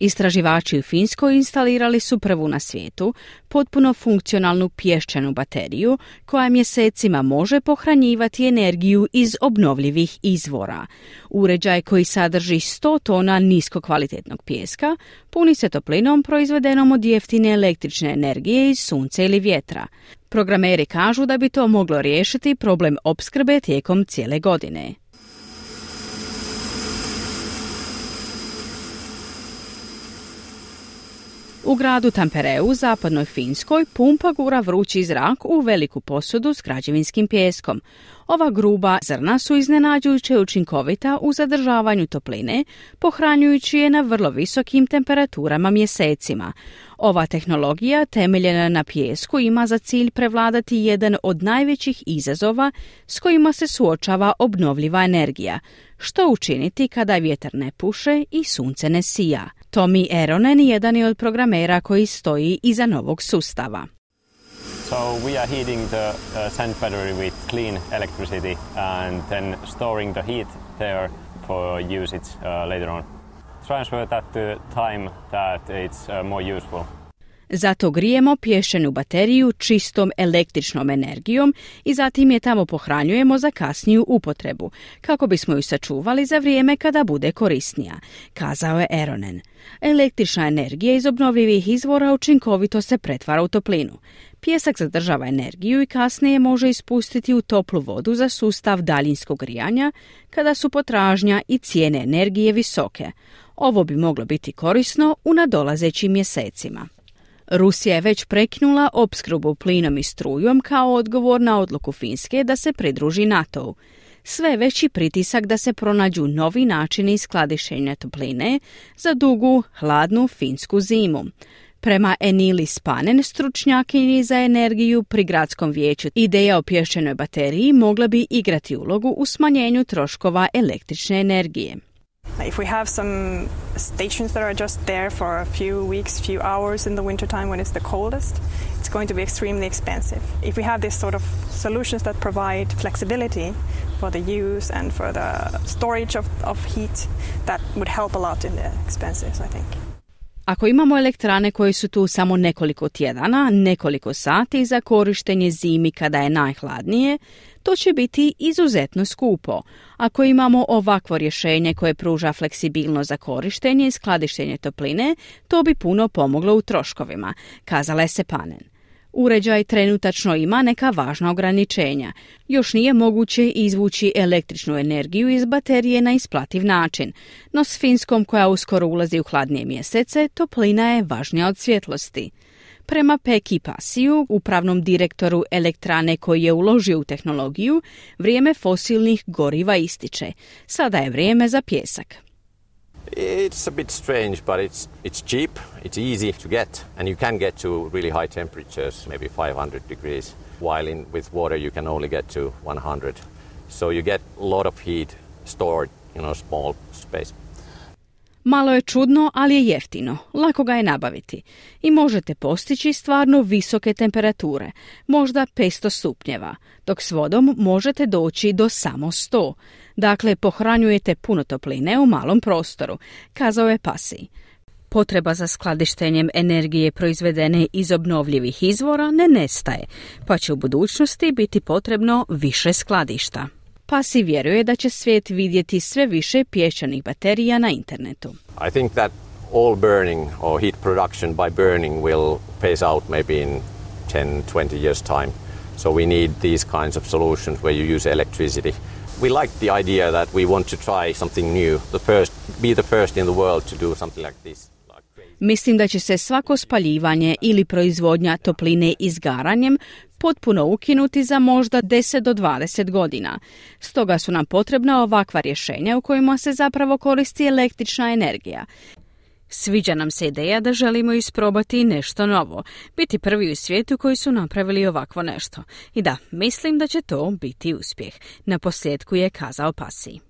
Istraživači u Finskoj instalirali su prvu na svijetu potpuno funkcionalnu pješčanu bateriju koja mjesecima može pohranjivati energiju iz obnovljivih izvora. Uređaj koji sadrži 100 tona niskokvalitetnog pijeska puni se toplinom proizvedenom od jeftine električne energije iz sunca ili vjetra. Programeri kažu da bi to moglo riješiti problem opskrbe tijekom cijele godine. U gradu Tampereu u zapadnoj Finskoj pumpa gura vrući zrak u veliku posudu s građevinskim pjeskom. Ova gruba zrna su iznenađujuće učinkovita u zadržavanju topline, pohranjujući je na vrlo visokim temperaturama mjesecima. Ova tehnologija, temeljena na pjesku, ima za cilj prevladati jedan od najvećih izazova s kojima se suočava obnovljiva energija. Što učiniti kada vjetar ne puše i sunce ne sija? Tommy Eronen jedan je od programera koji stoji iza novog sustava. So we are heating the uh, sand battery with clean electricity and then storing the heat there for usage uh, later on. Transfer that to time that it's uh, more useful. Zato grijemo pješčanu bateriju čistom električnom energijom i zatim je tamo pohranjujemo za kasniju upotrebu, kako bismo ju sačuvali za vrijeme kada bude korisnija, kazao je Eronen. Električna energija iz obnovljivih izvora učinkovito se pretvara u toplinu. Pjesak zadržava energiju i kasnije može ispustiti u toplu vodu za sustav daljinskog grijanja kada su potražnja i cijene energije visoke. Ovo bi moglo biti korisno u nadolazećim mjesecima. Rusija je već prekinula opskrbu plinom i strujom kao odgovor na odluku Finske da se pridruži NATO-u. Sve veći pritisak da se pronađu novi načini skladištenja topline za dugu, hladnu finsku zimu. Prema Enili Spanen, stručnjakinji za energiju pri gradskom vijeću, ideja o pješčenoj bateriji mogla bi igrati ulogu u smanjenju troškova električne energije. If we have some stations that are just there for a few weeks, few hours in the wintertime when it's the coldest, it's going to be extremely expensive. If we have this sort of solutions that provide flexibility for the use and for the storage of, of heat, that would help a lot in the expenses, I think. Ako imamo elektrane koje su tu samo nekoliko tjedana, nekoliko sati za korištenje zimi kada je najhladnije, to će biti izuzetno skupo. Ako imamo ovakvo rješenje koje pruža fleksibilno za korištenje i skladištenje topline, to bi puno pomoglo u troškovima, kazala je Sepanen. Uređaj trenutačno ima neka važna ograničenja. Još nije moguće izvući električnu energiju iz baterije na isplativ način, no s Finskom koja uskoro ulazi u hladnije mjesece, toplina je važnija od svjetlosti. Prema Peki Pasiju, upravnom direktoru elektrane koji je uložio u tehnologiju, vrijeme fosilnih goriva ističe. Sada je vrijeme za pjesak. It's a bit strange, but it's it's cheap, it's easy to get, and you can get to really high temperatures, maybe 500 degrees, while in with water you can only get to 100. So you get a lot of heat stored in a small space. Malo je čudno, ali je jeftino, lako ga je nabaviti i možete postići stvarno visoke temperature, možda 500 stupnjeva, dok s vodom možete doći do samo 100. Dakle, pohranjujete puno topline u malom prostoru, kazao je Pasi. Potreba za skladištenjem energije proizvedene iz obnovljivih izvora ne nestaje, pa će u budućnosti biti potrebno više skladišta. Vjeruje da će svijet vidjeti sve više pješčanih baterija na internetu. I think that all burning or heat production by burning will phase out maybe in 10, 20 years time. So we need these kinds of solutions where you use electricity. We like the idea that we want to try something new, the first, be the first in the world to do something like this. Mislim da će se svako spaljivanje ili proizvodnja topline izgaranjem potpuno ukinuti za možda 10 do 20 godina. Stoga su nam potrebna ovakva rješenja u kojima se zapravo koristi električna energija. Sviđa nam se ideja da želimo isprobati nešto novo, biti prvi u svijetu koji su napravili ovakvo nešto. I da, mislim da će to biti uspjeh. Na posljedku je kazao Pasi.